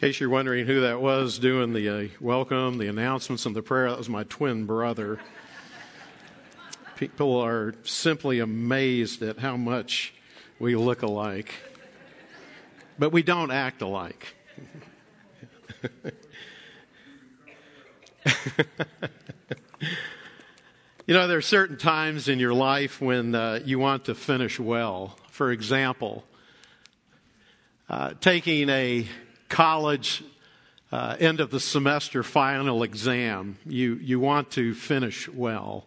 In case you're wondering who that was doing the uh, welcome, the announcements, and the prayer, that was my twin brother. People are simply amazed at how much we look alike, but we don't act alike. you know, there are certain times in your life when uh, you want to finish well. For example, uh, taking a college uh, end of the semester final exam. You, you want to finish well.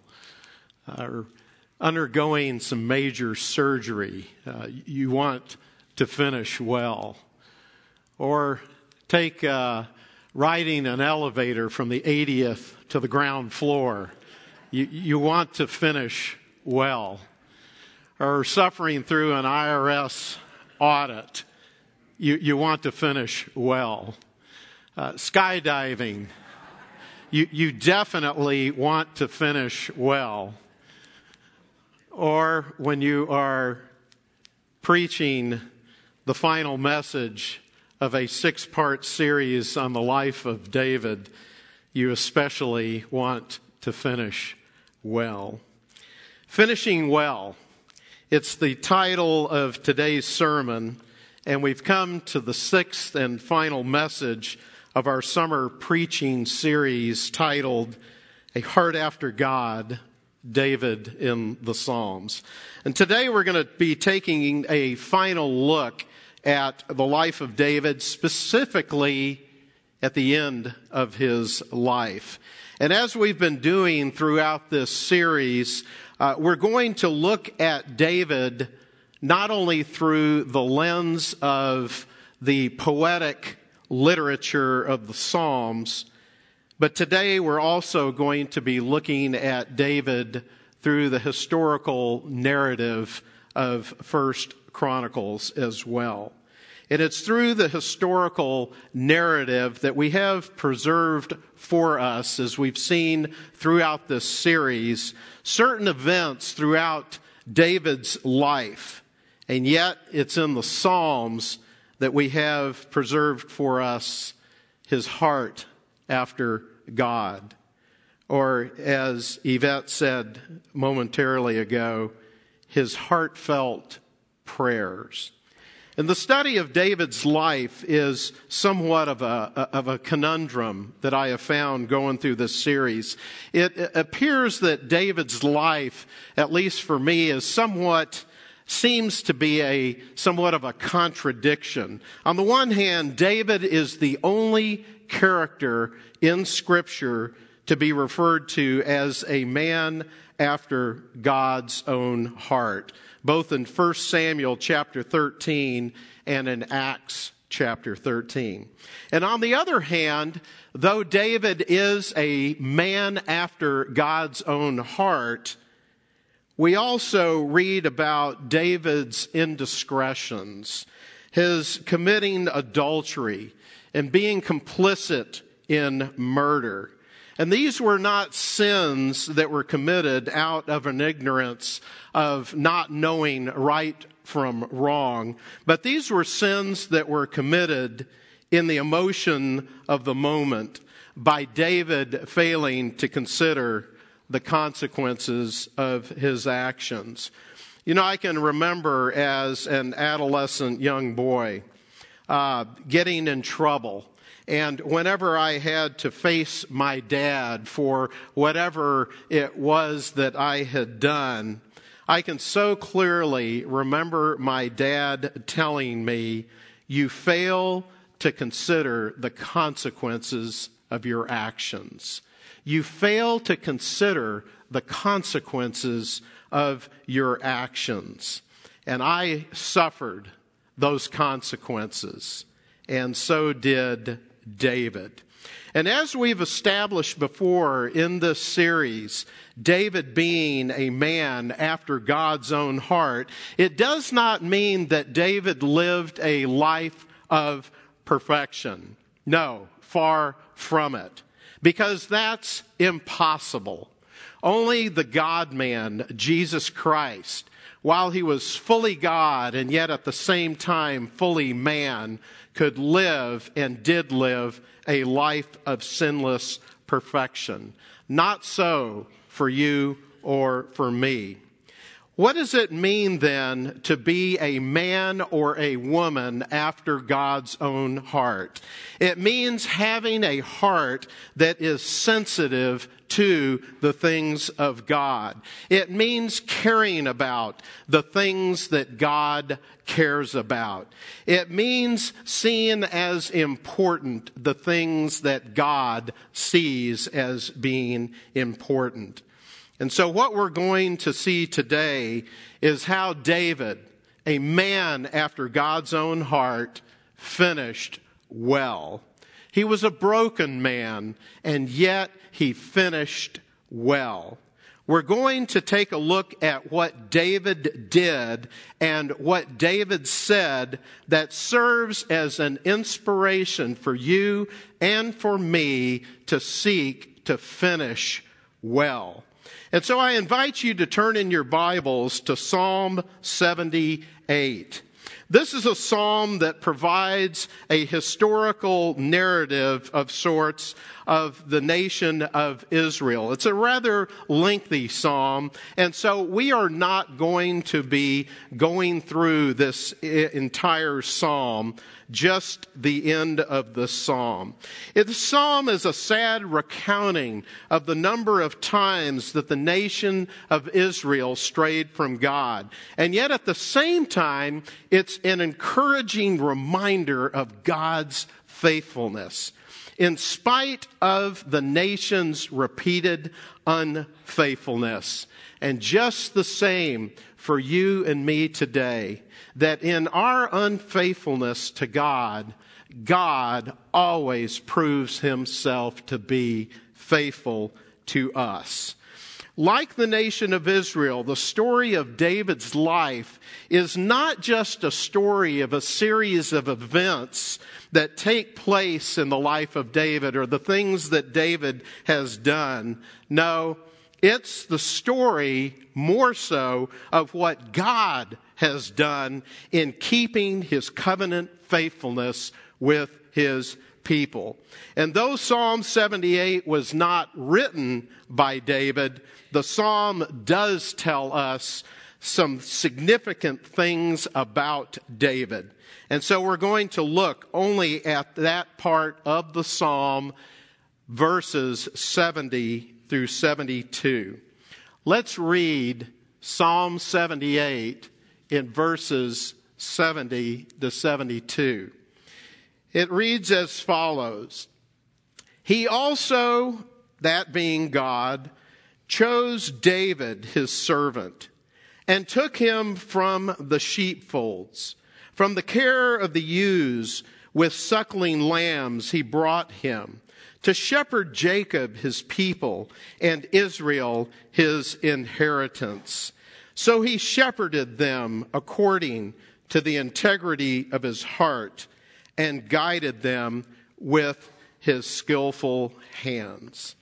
Uh, or undergoing some major surgery. Uh, you want to finish well. Or take uh, riding an elevator from the 80th to the ground floor. You, you want to finish well. Or suffering through an IRS audit you, you want to finish well. Uh, skydiving, you, you definitely want to finish well. Or when you are preaching the final message of a six part series on the life of David, you especially want to finish well. Finishing well. It's the title of today's sermon. And we've come to the sixth and final message of our summer preaching series titled A Heart After God, David in the Psalms. And today we're going to be taking a final look at the life of David, specifically at the end of his life. And as we've been doing throughout this series, uh, we're going to look at David not only through the lens of the poetic literature of the Psalms, but today we're also going to be looking at David through the historical narrative of First Chronicles as well. And it's through the historical narrative that we have preserved for us, as we've seen throughout this series, certain events throughout David's life and yet, it's in the Psalms that we have preserved for us his heart after God. Or, as Yvette said momentarily ago, his heartfelt prayers. And the study of David's life is somewhat of a, of a conundrum that I have found going through this series. It appears that David's life, at least for me, is somewhat seems to be a somewhat of a contradiction. On the one hand, David is the only character in scripture to be referred to as a man after God's own heart, both in 1 Samuel chapter 13 and in Acts chapter 13. And on the other hand, though David is a man after God's own heart, we also read about David's indiscretions, his committing adultery, and being complicit in murder. And these were not sins that were committed out of an ignorance of not knowing right from wrong, but these were sins that were committed in the emotion of the moment by David failing to consider the consequences of his actions. You know, I can remember as an adolescent young boy uh, getting in trouble. And whenever I had to face my dad for whatever it was that I had done, I can so clearly remember my dad telling me, You fail to consider the consequences of your actions you fail to consider the consequences of your actions. And I suffered those consequences, and so did David. And as we've established before in this series, David being a man after God's own heart, it does not mean that David lived a life of perfection. No, far from it because that's impossible. Only the God man, Jesus Christ, while he was fully God and yet at the same time fully man, could live and did live a life of sinless perfection. Not so for you or for me. What does it mean then to be a man or a woman after God's own heart? It means having a heart that is sensitive to the things of God. It means caring about the things that God cares about. It means seeing as important the things that God sees as being important. And so, what we're going to see today is how David, a man after God's own heart, finished well. He was a broken man, and yet he finished well. We're going to take a look at what David did and what David said that serves as an inspiration for you and for me to seek to finish well. And so I invite you to turn in your Bibles to Psalm 78. This is a psalm that provides a historical narrative of sorts of the nation of Israel. It's a rather lengthy psalm, and so we are not going to be going through this entire psalm just the end of the psalm. The psalm is a sad recounting of the number of times that the nation of Israel strayed from God. And yet at the same time, it's an encouraging reminder of God's faithfulness. In spite of the nation's repeated unfaithfulness. And just the same for you and me today that in our unfaithfulness to God, God always proves himself to be faithful to us. Like the nation of Israel, the story of David's life is not just a story of a series of events that take place in the life of David or the things that David has done. No, it's the story more so of what God has done in keeping his covenant faithfulness with his people. And though Psalm 78 was not written by David, the psalm does tell us some significant things about David. And so we're going to look only at that part of the psalm, verses 70 through 72. Let's read Psalm 78 in verses 70 to 72. It reads as follows He also, that being God, chose David, his servant, and took him from the sheepfolds. From the care of the ewes with suckling lambs, he brought him to shepherd Jacob his people and Israel his inheritance. So he shepherded them according to the integrity of his heart and guided them with his skillful hands.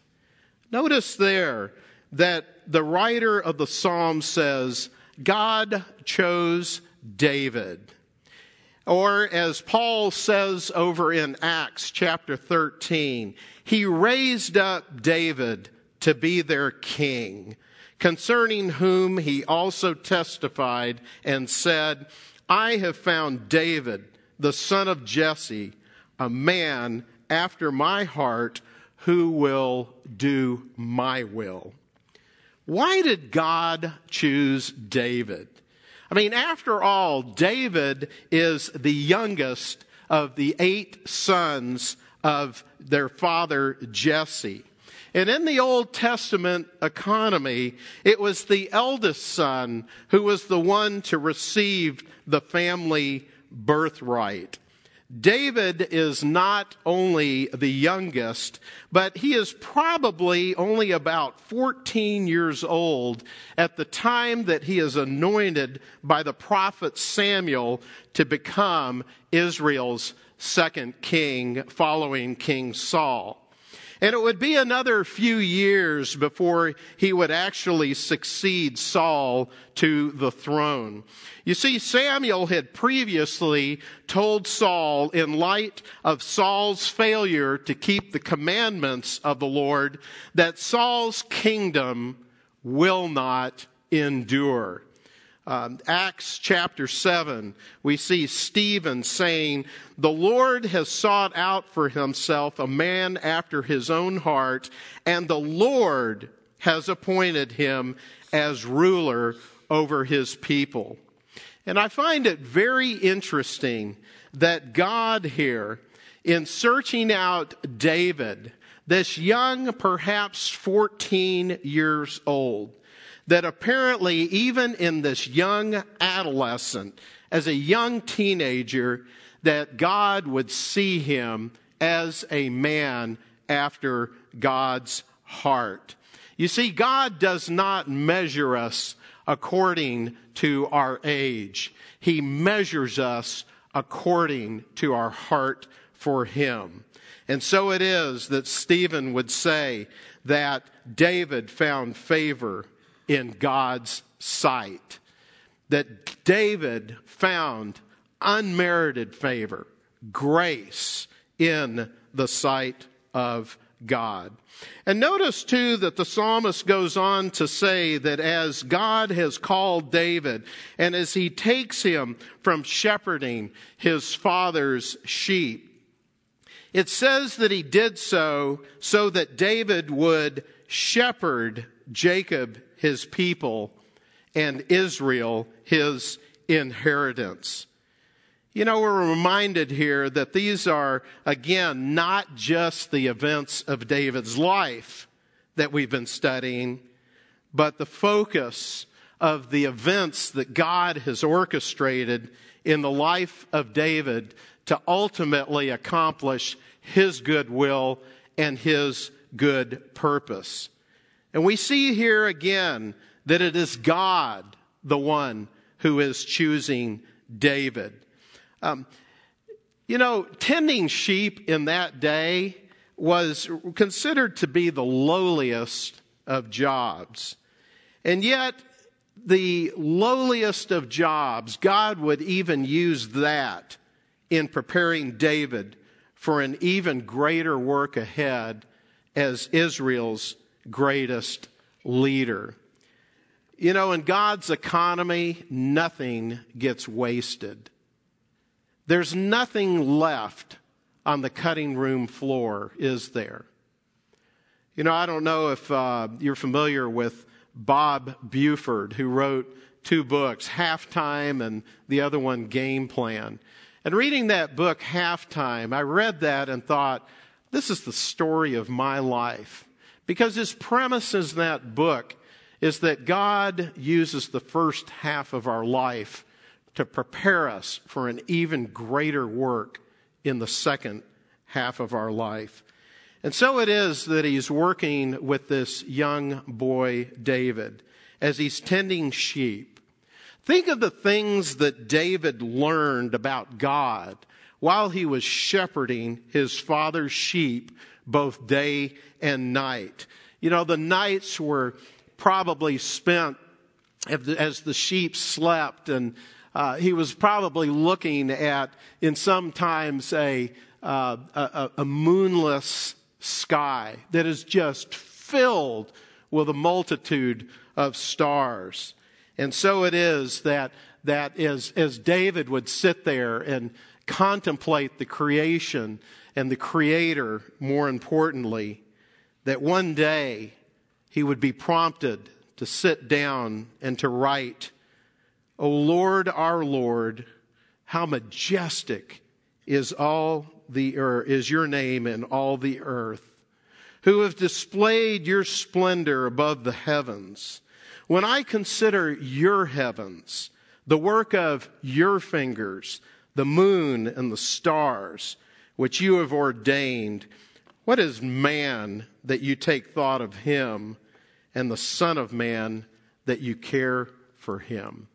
Notice there that the writer of the psalm says, God chose David. Or as Paul says over in Acts chapter 13, he raised up David to be their king, concerning whom he also testified and said, I have found David, the son of Jesse, a man after my heart who will do my will. Why did God choose David? I mean, after all, David is the youngest of the eight sons of their father Jesse. And in the Old Testament economy, it was the eldest son who was the one to receive the family birthright. David is not only the youngest, but he is probably only about 14 years old at the time that he is anointed by the prophet Samuel to become Israel's second king following King Saul. And it would be another few years before he would actually succeed Saul to the throne. You see, Samuel had previously told Saul, in light of Saul's failure to keep the commandments of the Lord, that Saul's kingdom will not endure. Um, Acts chapter 7, we see Stephen saying, The Lord has sought out for himself a man after his own heart, and the Lord has appointed him as ruler over his people. And I find it very interesting that God here, in searching out David, this young, perhaps 14 years old, that apparently, even in this young adolescent, as a young teenager, that God would see him as a man after God's heart. You see, God does not measure us according to our age. He measures us according to our heart for Him. And so it is that Stephen would say that David found favor in God's sight. That David found unmerited favor, grace in the sight of God. And notice too that the psalmist goes on to say that as God has called David and as he takes him from shepherding his father's sheep, it says that he did so so that David would shepherd Jacob his people, and Israel his inheritance. You know, we're reminded here that these are, again, not just the events of David's life that we've been studying, but the focus of the events that God has orchestrated in the life of David to ultimately accomplish his good will and his good purpose. And we see here again that it is God, the one who is choosing David. Um, you know, tending sheep in that day was considered to be the lowliest of jobs. And yet, the lowliest of jobs, God would even use that in preparing David for an even greater work ahead as Israel's greatest leader. You know, in God's economy, nothing gets wasted. There's nothing left on the cutting room floor, is there? You know, I don't know if uh, you're familiar with Bob Buford, who wrote two books, Halftime and the other one, Game Plan. And reading that book, Halftime, I read that and thought, this is the story of my life. Because his premise in that book is that God uses the first half of our life to prepare us for an even greater work in the second half of our life. And so it is that he's working with this young boy, David, as he's tending sheep. Think of the things that David learned about God while he was shepherding his father's sheep both day and night. You know, the nights were probably spent as the sheep slept, and uh, he was probably looking at, in sometimes, a, uh, a, a moonless sky that is just filled with a multitude of stars. And so it is that, that as, as David would sit there and contemplate the creation and the Creator, more importantly, that one day he would be prompted to sit down and to write, O Lord, our Lord, how majestic is all the earth, is your name in all the earth, who have displayed your splendor above the heavens. When I consider your heavens, the work of your fingers, the moon and the stars, which you have ordained. What is man that you take thought of him, and the Son of Man that you care for him?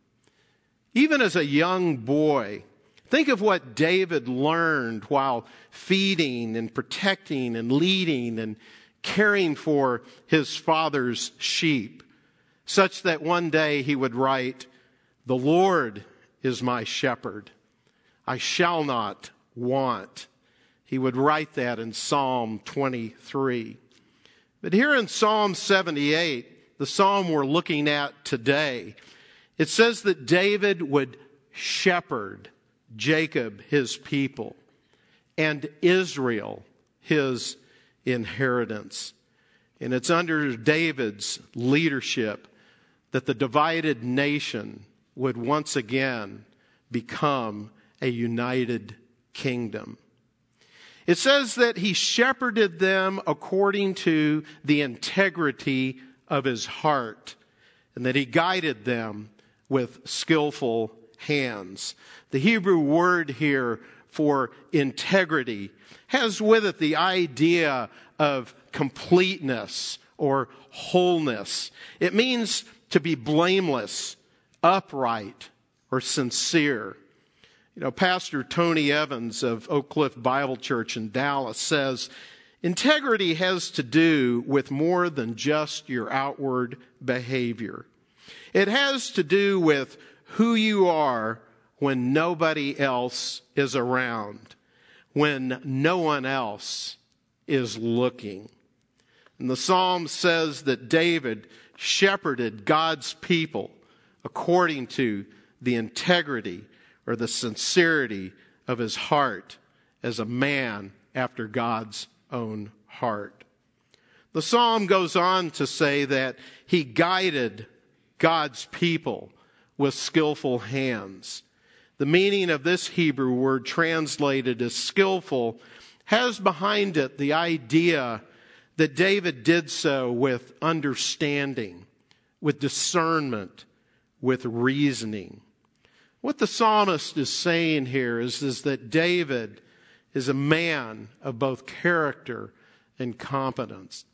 Even as a young boy, Think of what David learned while feeding and protecting and leading and caring for his father's sheep, such that one day he would write, The Lord is my shepherd. I shall not want. He would write that in Psalm 23. But here in Psalm 78, the psalm we're looking at today, it says that David would shepherd Jacob, his people, and Israel, his inheritance. And it's under David's leadership that the divided nation would once again become a united kingdom. It says that he shepherded them according to the integrity of his heart, and that he guided them with skillful hands. The Hebrew word here for integrity has with it the idea of completeness or wholeness. It means to be blameless, upright, or sincere. You know, Pastor Tony Evans of Oak Cliff Bible Church in Dallas says, Integrity has to do with more than just your outward behavior. It has to do with who you are when nobody else is around, when no one else is looking. And the psalm says that David shepherded God's people according to the integrity or the sincerity of his heart as a man after God's own heart. The psalm goes on to say that he guided God's people with skillful hands. The meaning of this Hebrew word translated as skillful has behind it the idea that David did so with understanding, with discernment, with reasoning. What the psalmist is saying here is, is that David is a man of both character and competence.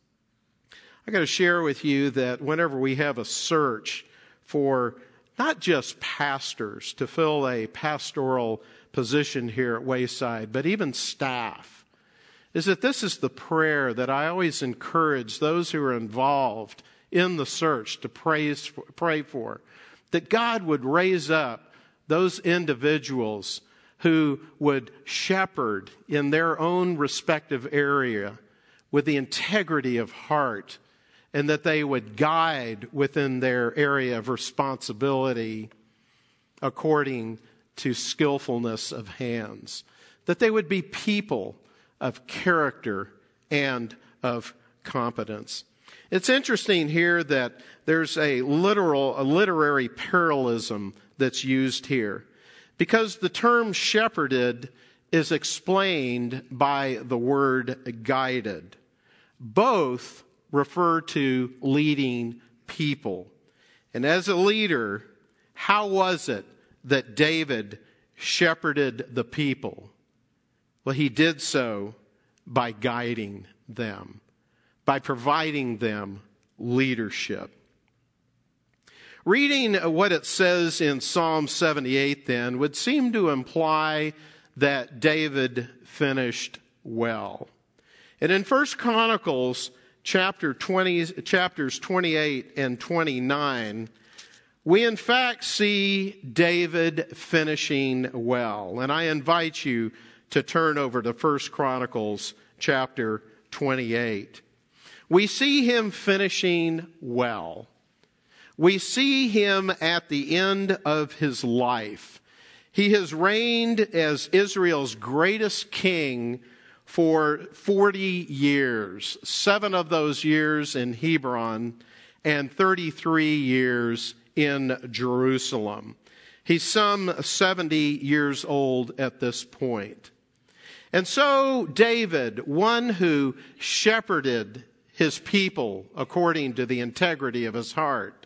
I got to share with you that whenever we have a search for not just pastors to fill a pastoral position here at Wayside, but even staff, is that this is the prayer that I always encourage those who are involved in the search to praise, pray for. That God would raise up those individuals who would shepherd in their own respective area with the integrity of heart and that they would guide within their area of responsibility according to skillfulness of hands. That they would be people of character and of competence. It's interesting here that there's a literal, a literary parallelism that's used here. Because the term shepherded is explained by the word guided. Both refer to leading people. And as a leader, how was it that David shepherded the people? Well, he did so by guiding them, by providing them leadership. Reading what it says in Psalm 78 then would seem to imply that David finished well. And in 1 Chronicles chapter 20, chapters 28 and 29, we in fact see David finishing well. And I invite you to turn over to 1 Chronicles chapter 28. We see him finishing well we see him at the end of his life. He has reigned as Israel's greatest king for 40 years, seven of those years in Hebron and 33 years in Jerusalem. He's some 70 years old at this point. And so, David, one who shepherded his people according to the integrity of his heart,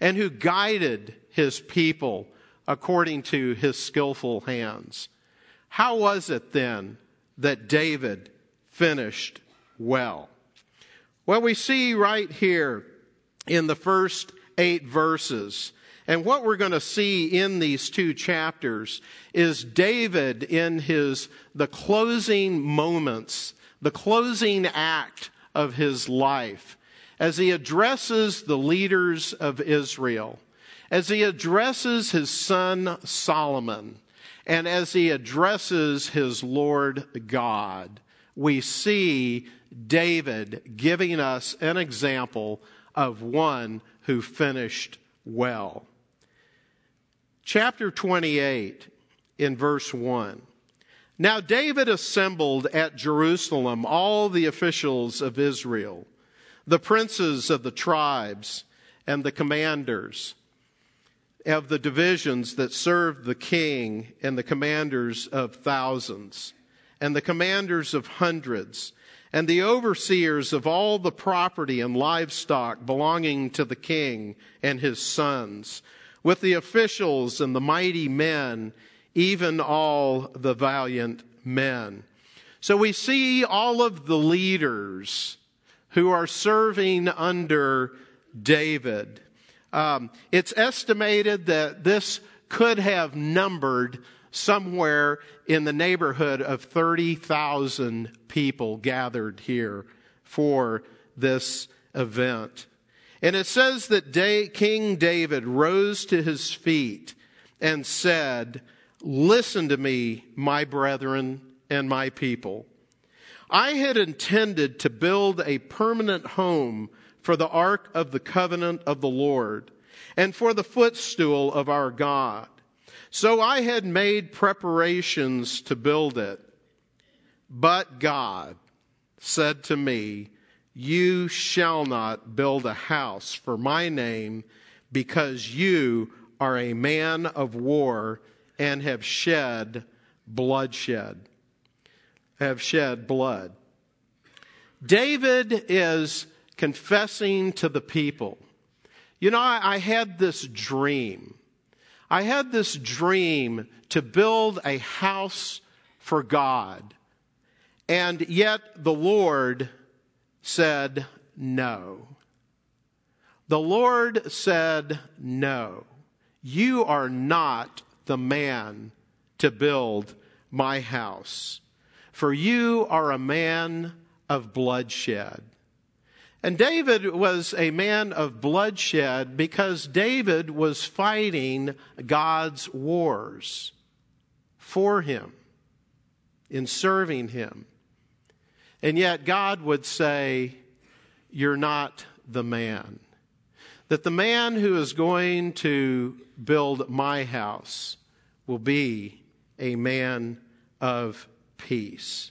and who guided his people according to his skillful hands. How was it then that David finished well? Well, we see right here in the first eight verses And what we're going to see in these two chapters is David in his, the closing moments, the closing act of his life, as he addresses the leaders of Israel, as he addresses his son Solomon, and as he addresses his Lord God, we see David giving us an example of one who finished well. Chapter 28 in verse 1. Now David assembled at Jerusalem all the officials of Israel, the princes of the tribes, and the commanders of the divisions that served the king and the commanders of thousands and the commanders of hundreds and the overseers of all the property and livestock belonging to the king and his sons with the officials and the mighty men even all the valiant men. So we see all of the leaders who are serving under David um, it's estimated that this could have numbered somewhere in the neighborhood of 30,000 people gathered here for this event. And it says that Day, King David rose to his feet and said, Listen to me, my brethren and my people. I had intended to build a permanent home for the ark of the covenant of the Lord and for the footstool of our God. So I had made preparations to build it. But God said to me, You shall not build a house for my name because you are a man of war and have shed bloodshed. Have shed blood. David is confessing to the people. You know, I, I had this dream. I had this dream to build a house for God. And yet the Lord said no. The Lord said no. You are not the man to build my house, for you are a man of bloodshed. And David was a man of bloodshed because David was fighting God's wars for him, in serving him. And yet God would say, You're not the man. That the man who is going to build my house will be a man of peace.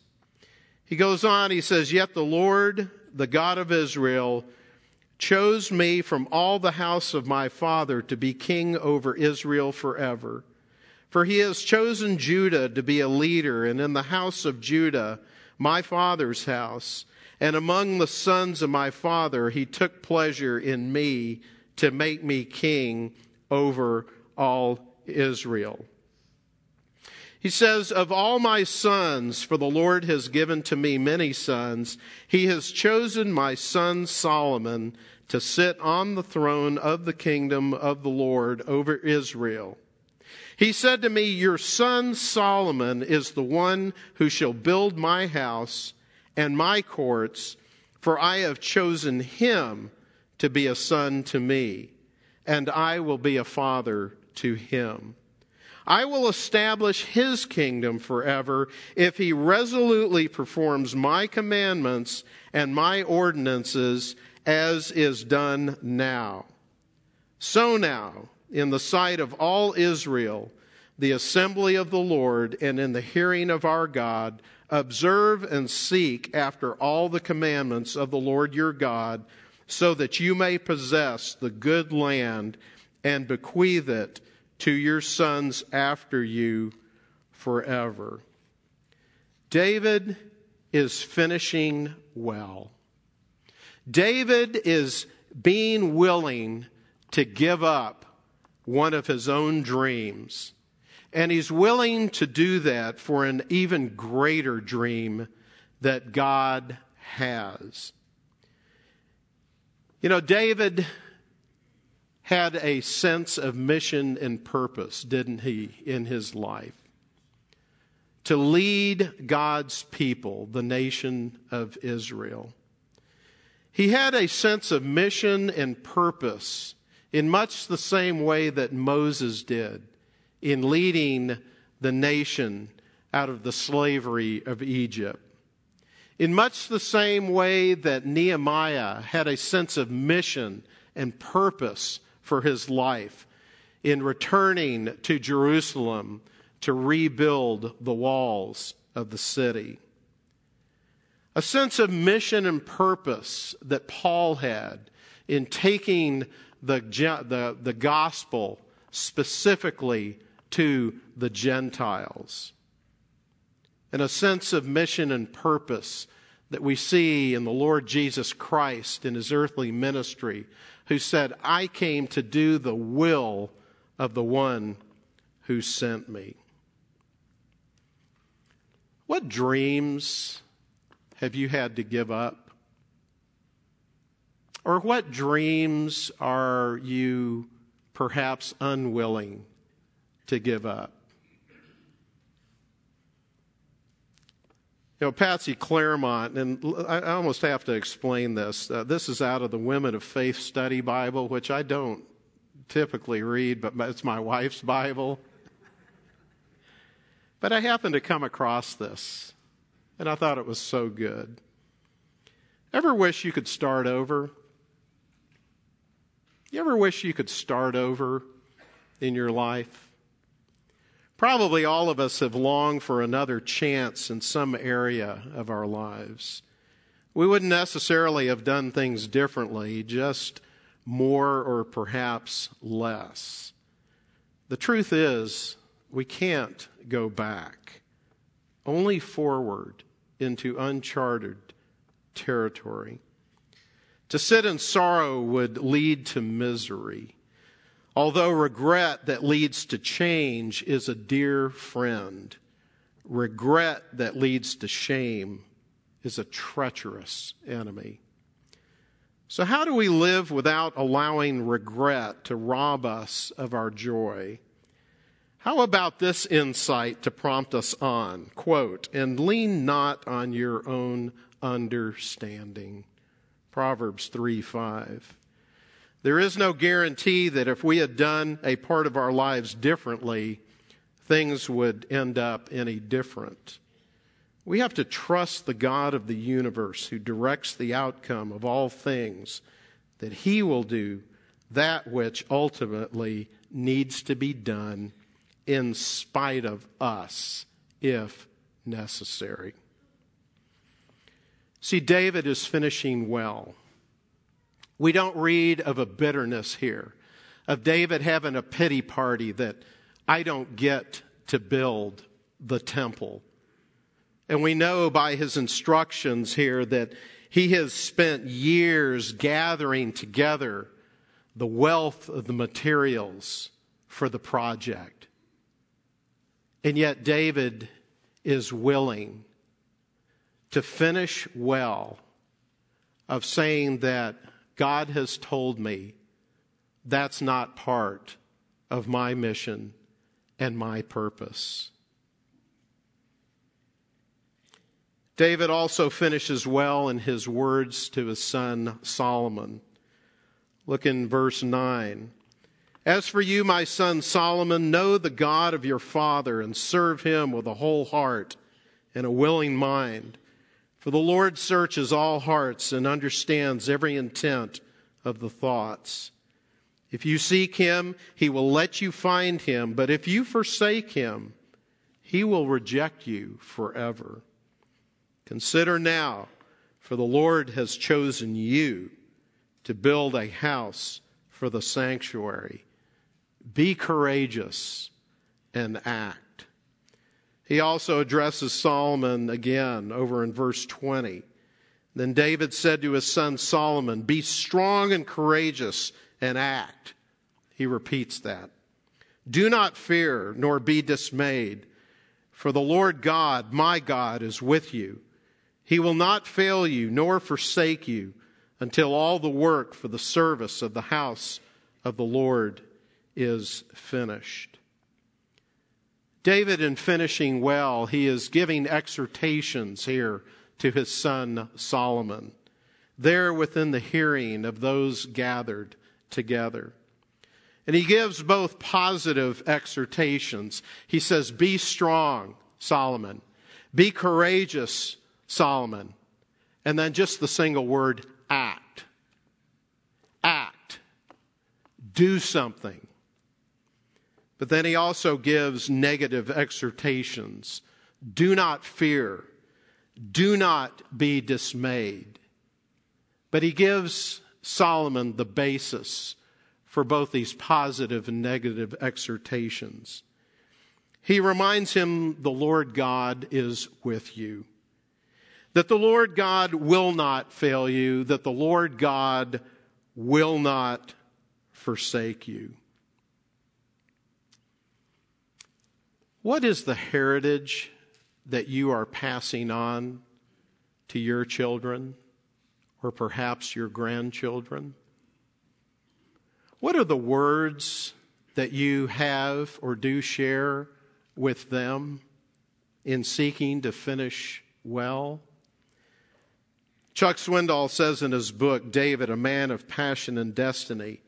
He goes on, he says, Yet the Lord the God of Israel, chose me from all the house of my father to be king over Israel forever. For he has chosen Judah to be a leader, and in the house of Judah, my father's house, and among the sons of my father, he took pleasure in me to make me king over all Israel. He says, Of all my sons, for the Lord has given to me many sons, he has chosen my son Solomon to sit on the throne of the kingdom of the Lord over Israel. He said to me, Your son Solomon is the one who shall build my house and my courts, for I have chosen him to be a son to me, and I will be a father to him. I will establish his kingdom forever if he resolutely performs my commandments and my ordinances as is done now. So now, in the sight of all Israel, the assembly of the Lord, and in the hearing of our God, observe and seek after all the commandments of the Lord your God, so that you may possess the good land and bequeath it to your sons after you forever. David is finishing well. David is being willing to give up one of his own dreams. And he's willing to do that for an even greater dream that God has. You know, David had a sense of mission and purpose, didn't he, in his life? To lead God's people, the nation of Israel. He had a sense of mission and purpose in much the same way that Moses did in leading the nation out of the slavery of Egypt. In much the same way that Nehemiah had a sense of mission and purpose for his life in returning to Jerusalem to rebuild the walls of the city. A sense of mission and purpose that Paul had in taking the, the, the gospel specifically to the Gentiles. And a sense of mission and purpose that we see in the Lord Jesus Christ in his earthly ministry who said, I came to do the will of the one who sent me. What dreams have you had to give up? Or what dreams are you perhaps unwilling to give up? You know, Patsy Clairmont, and I almost have to explain this. Uh, this is out of the Women of Faith Study Bible, which I don't typically read, but it's my wife's Bible. But I happened to come across this, and I thought it was so good. Ever wish you could start over? You ever wish you could start over in your life? Probably all of us have longed for another chance in some area of our lives. We wouldn't necessarily have done things differently, just more or perhaps less. The truth is, we can't go back, only forward into uncharted territory. To sit in sorrow would lead to misery. Although regret that leads to change is a dear friend, regret that leads to shame is a treacherous enemy. So, how do we live without allowing regret to rob us of our joy? How about this insight to prompt us on? Quote, and lean not on your own understanding. Proverbs 3 5. There is no guarantee that if we had done a part of our lives differently, things would end up any different. We have to trust the God of the universe who directs the outcome of all things, that He will do that which ultimately needs to be done in spite of us, if necessary. See, David is finishing well. We don't read of a bitterness here, of David having a pity party that I don't get to build the temple. And we know by his instructions here that he has spent years gathering together the wealth of the materials for the project. And yet, David is willing to finish well of saying that God has told me that's not part of my mission and my purpose. David also finishes well in his words to his son Solomon. Look in verse 9. As for you, my son Solomon, know the God of your father and serve him with a whole heart and a willing mind. For the Lord searches all hearts and understands every intent of the thoughts. If you seek him, he will let you find him, but if you forsake him, he will reject you forever. Consider now, for the Lord has chosen you to build a house for the sanctuary. Be courageous and act. He also addresses Solomon again over in verse 20. Then David said to his son Solomon, Be strong and courageous and act. He repeats that. Do not fear nor be dismayed, for the Lord God, my God, is with you. He will not fail you nor forsake you until all the work for the service of the house of the Lord is finished. David, in finishing well, he is giving exhortations here to his son Solomon, there within the hearing of those gathered together. And he gives both positive exhortations. He says, Be strong, Solomon. Be courageous, Solomon. And then just the single word, act. Act. Do something. But then he also gives negative exhortations. Do not fear. Do not be dismayed. But he gives Solomon the basis for both these positive and negative exhortations. He reminds him the Lord God is with you, that the Lord God will not fail you, that the Lord God will not forsake you. What is the heritage that you are passing on to your children or perhaps your grandchildren? What are the words that you have or do share with them in seeking to finish well? Chuck Swindoll says in his book, David, a man of passion and destiny,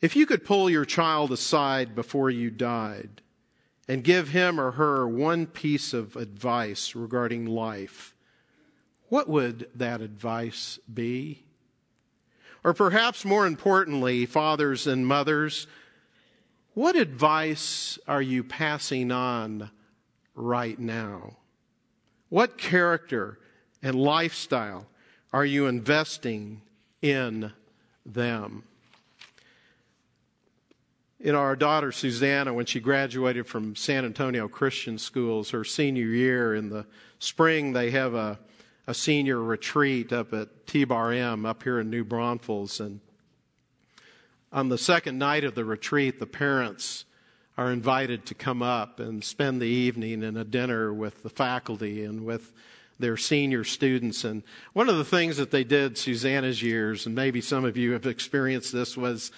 if you could pull your child aside before you died and give him or her one piece of advice regarding life, what would that advice be? Or perhaps more importantly, fathers and mothers, what advice are you passing on right now? What character and lifestyle are you investing in them? Know, our daughter Susanna, when she graduated from San Antonio Christian Schools, her senior year in the spring, they have a a senior retreat up at T Bar M up here in New Braunfels. And on the second night of the retreat, the parents are invited to come up and spend the evening in a dinner with the faculty and with their senior students. And one of the things that they did Susanna's years, and maybe some of you have experienced this, was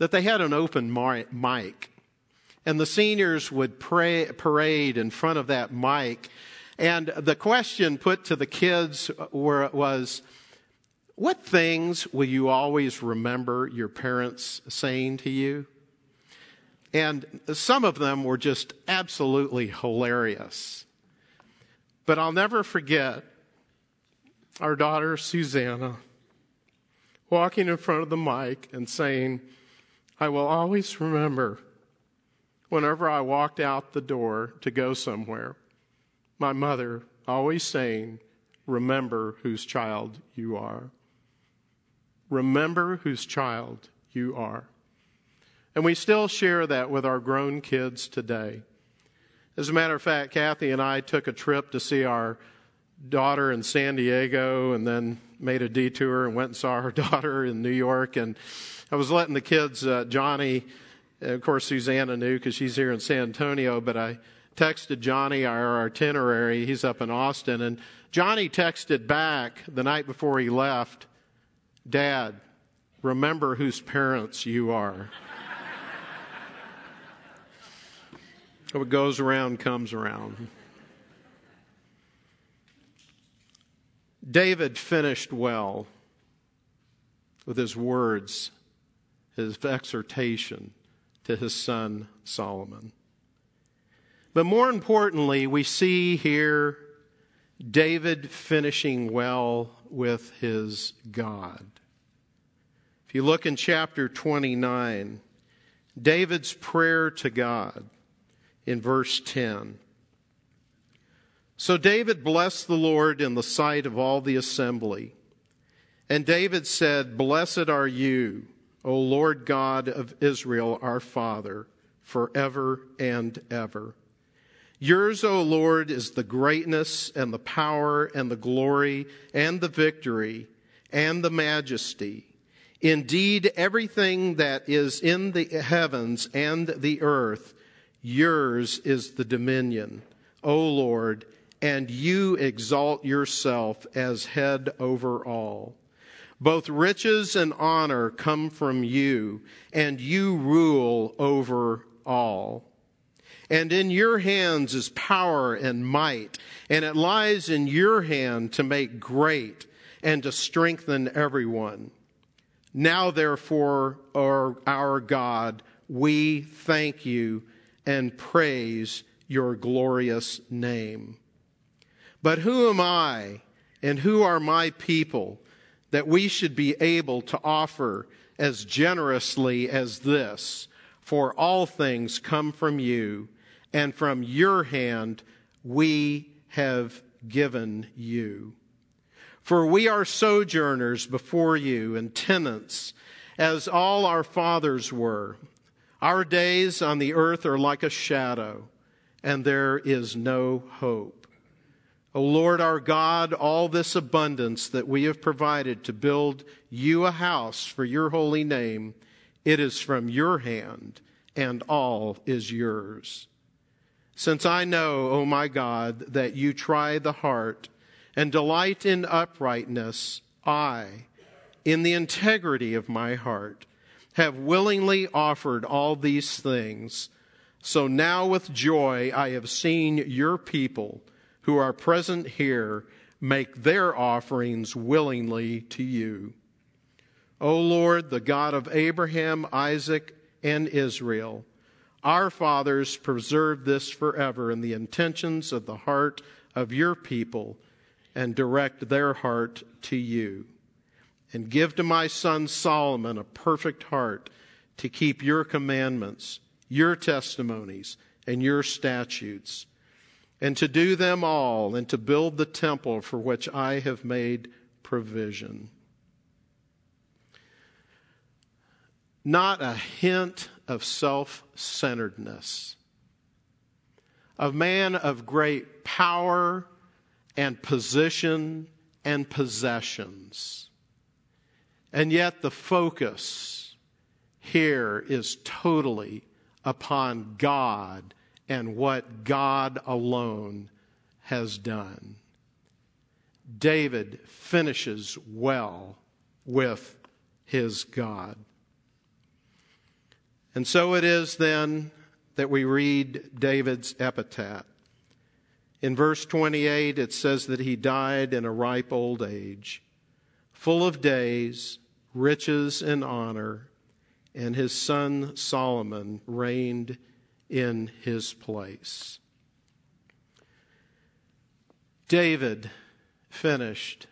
that they had an open mic. And the seniors would pray, parade in front of that mic and the question put to the kids were, was, What things will you always remember your parents saying to you? And some of them were just absolutely hilarious. But I'll never forget our daughter, Susanna, walking in front of the mic and saying, I will always remember whenever I walked out the door to go somewhere my mother always saying, Remember whose child you are. Remember whose child you are. And we still share that with our grown kids today. As a matter of fact, Kathy and I took a trip to see our daughter in San Diego and then made a detour and went and saw her daughter in New York. And I was letting the kids, uh, Johnny, of course, Susanna knew because she's here in San Antonio, but I texted Johnny our itinerary. He's up in Austin. And Johnny texted back the night before he left Dad, remember whose parents you are. what goes around comes around. David finished well with his words, his exhortation to his son Solomon. But more importantly, we see here David finishing well with his God. If you look in chapter 29, David's prayer to God in verse 10. So David blessed the Lord in the sight of all the assembly. And David said, Blessed are you, O Lord God of Israel, our Father, forever and ever. Yours, O Lord, is the greatness and the power and the glory and the victory and the majesty. Indeed, everything that is in the heavens and the earth, yours is the dominion, O Lord, and you exalt yourself as head over all. Both riches and honor come from you, and you rule over all. And in your hands is power and might, and it lies in your hand to make great and to strengthen everyone. Now, therefore, our God, we thank you and praise your glorious name. But who am I and who are my people that we should be able to offer as generously as this? For all things come from you, and from your hand we have given you. For we are sojourners before you and tenants, as all our fathers were. Our days on the earth are like a shadow, and there is no hope. O Lord our God, all this abundance that we have provided to build you a house for your holy name, it is from your hand, and all is yours. Since I know, O my God, that you try the heart, and delight in uprightness, I, in the integrity of my heart, have willingly offered all these things. So now with joy I have seen your people who are present here make their offerings willingly to you. O Lord, the God of Abraham, Isaac, and Israel, our fathers preserve this forever in the intentions of the heart of your people and direct their heart to you. And give to my son Solomon a perfect heart to keep your commandments, your testimonies, and your statutes, and to do them all, and to build the temple for which I have made provision. Not a hint of self centeredness. A man of great power and position and possessions. And yet the focus here is totally upon God and what God alone has done. David finishes well with his God. And so it is then that we read David's epitaph. In verse 28, it says that he died in a ripe old age, full of days, riches, and honor, and his son Solomon reigned in his place. David finished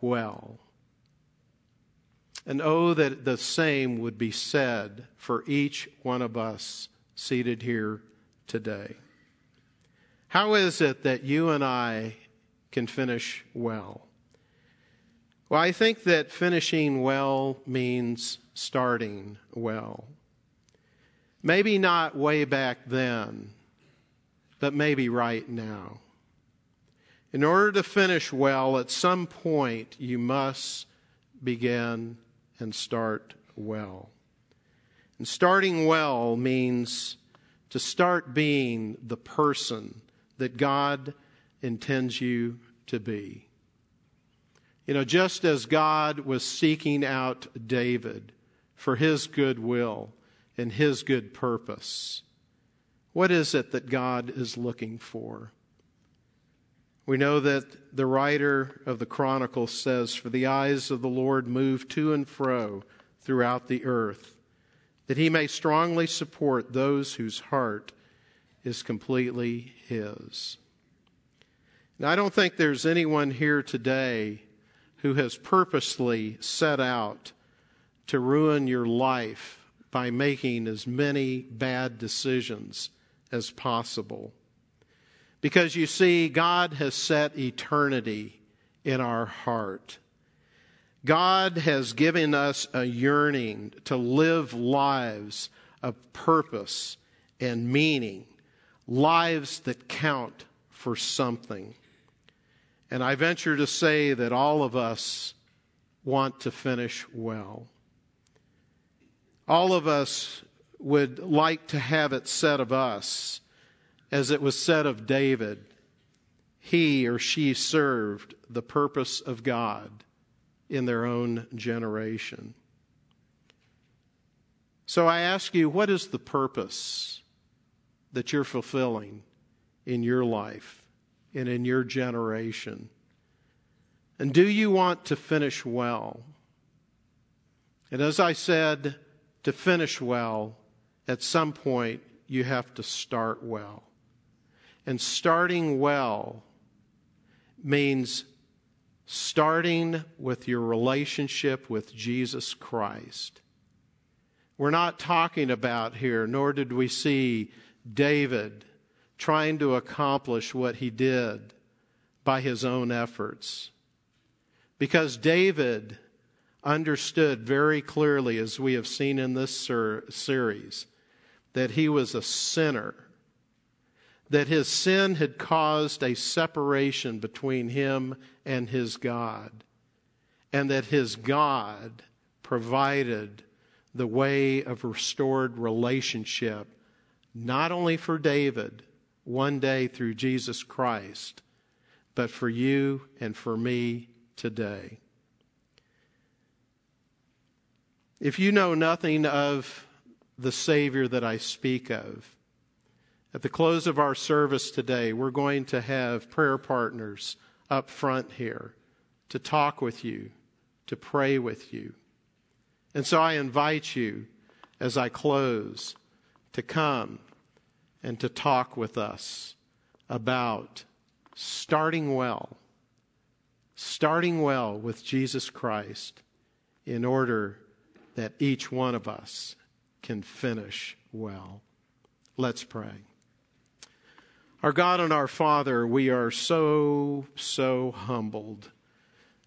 well. And oh, that the same would be said for each one of us seated here today. How is it that you and I can finish well? Well, I think that finishing well means starting well. Maybe not way back then, but maybe right now. In order to finish well, at some point you must begin and start well. And starting well means to start being the person that God intends you to be. You know, just as God was seeking out David for his good will and his good purpose, what is it that God is looking for? We know that the writer of the Chronicles says, For the eyes of the Lord move to and fro throughout the earth, that he may strongly support those whose heart is completely His. Now, I don't think there's anyone here today who has purposely set out to ruin your life by making as many bad decisions as possible. Because you see, God has set eternity in our heart. God has given us a yearning to live lives of purpose and meaning lives that count for something. And I venture to say that all of us want to finish well. All of us would like to have it said of us, as it was said of David, he or she served the purpose of God in their own generation. So I ask you, what is the purpose that you're fulfilling in your life and in your generation? And do you want to finish well? And as I said, to finish well, at some point, you have to start well. And starting well means starting with your relationship with Jesus Christ. We're not talking about here, nor did we see David trying to accomplish what he did by his own efforts. Because David understood very clearly, as we have seen in this ser- series, that he was a sinner, that his sin had caused a separation between him and his God, and that his God provided the way of restored relationship, not only for David one day through Jesus Christ, but for you and for me today. If you know nothing of the Savior that I speak of, at the close of our service today, we're going to have prayer partners up front here to talk with you, to pray with you. And so I invite you, as I close, to come and to talk with us about starting well, starting well with Jesus Christ in order that each one of us can finish well. Let's pray. Our God and our Father, we are so, so humbled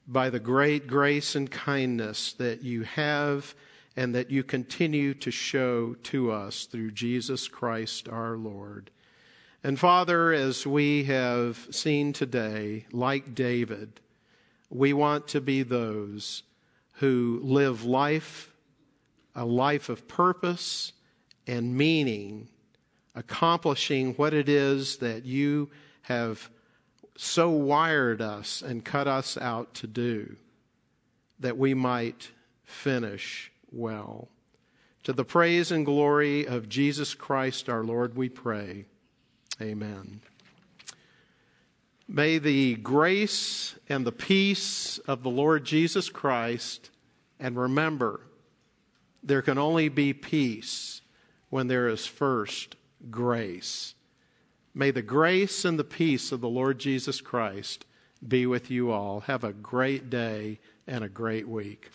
by the great grace and kindness that you have and that you continue to show to us through Jesus Christ our Lord. And Father, as we have seen today, like David, we want to be those who live life, a life of purpose and meaning accomplishing what it is that you have so wired us and cut us out to do that we might finish well. To the praise and glory of Jesus Christ our Lord, we pray. Amen. May the grace and the peace of the Lord Jesus Christ, and remember, there can only be peace when there is first grace. May the grace and the peace of the Lord Jesus Christ be with you all. Have a great day and a great week.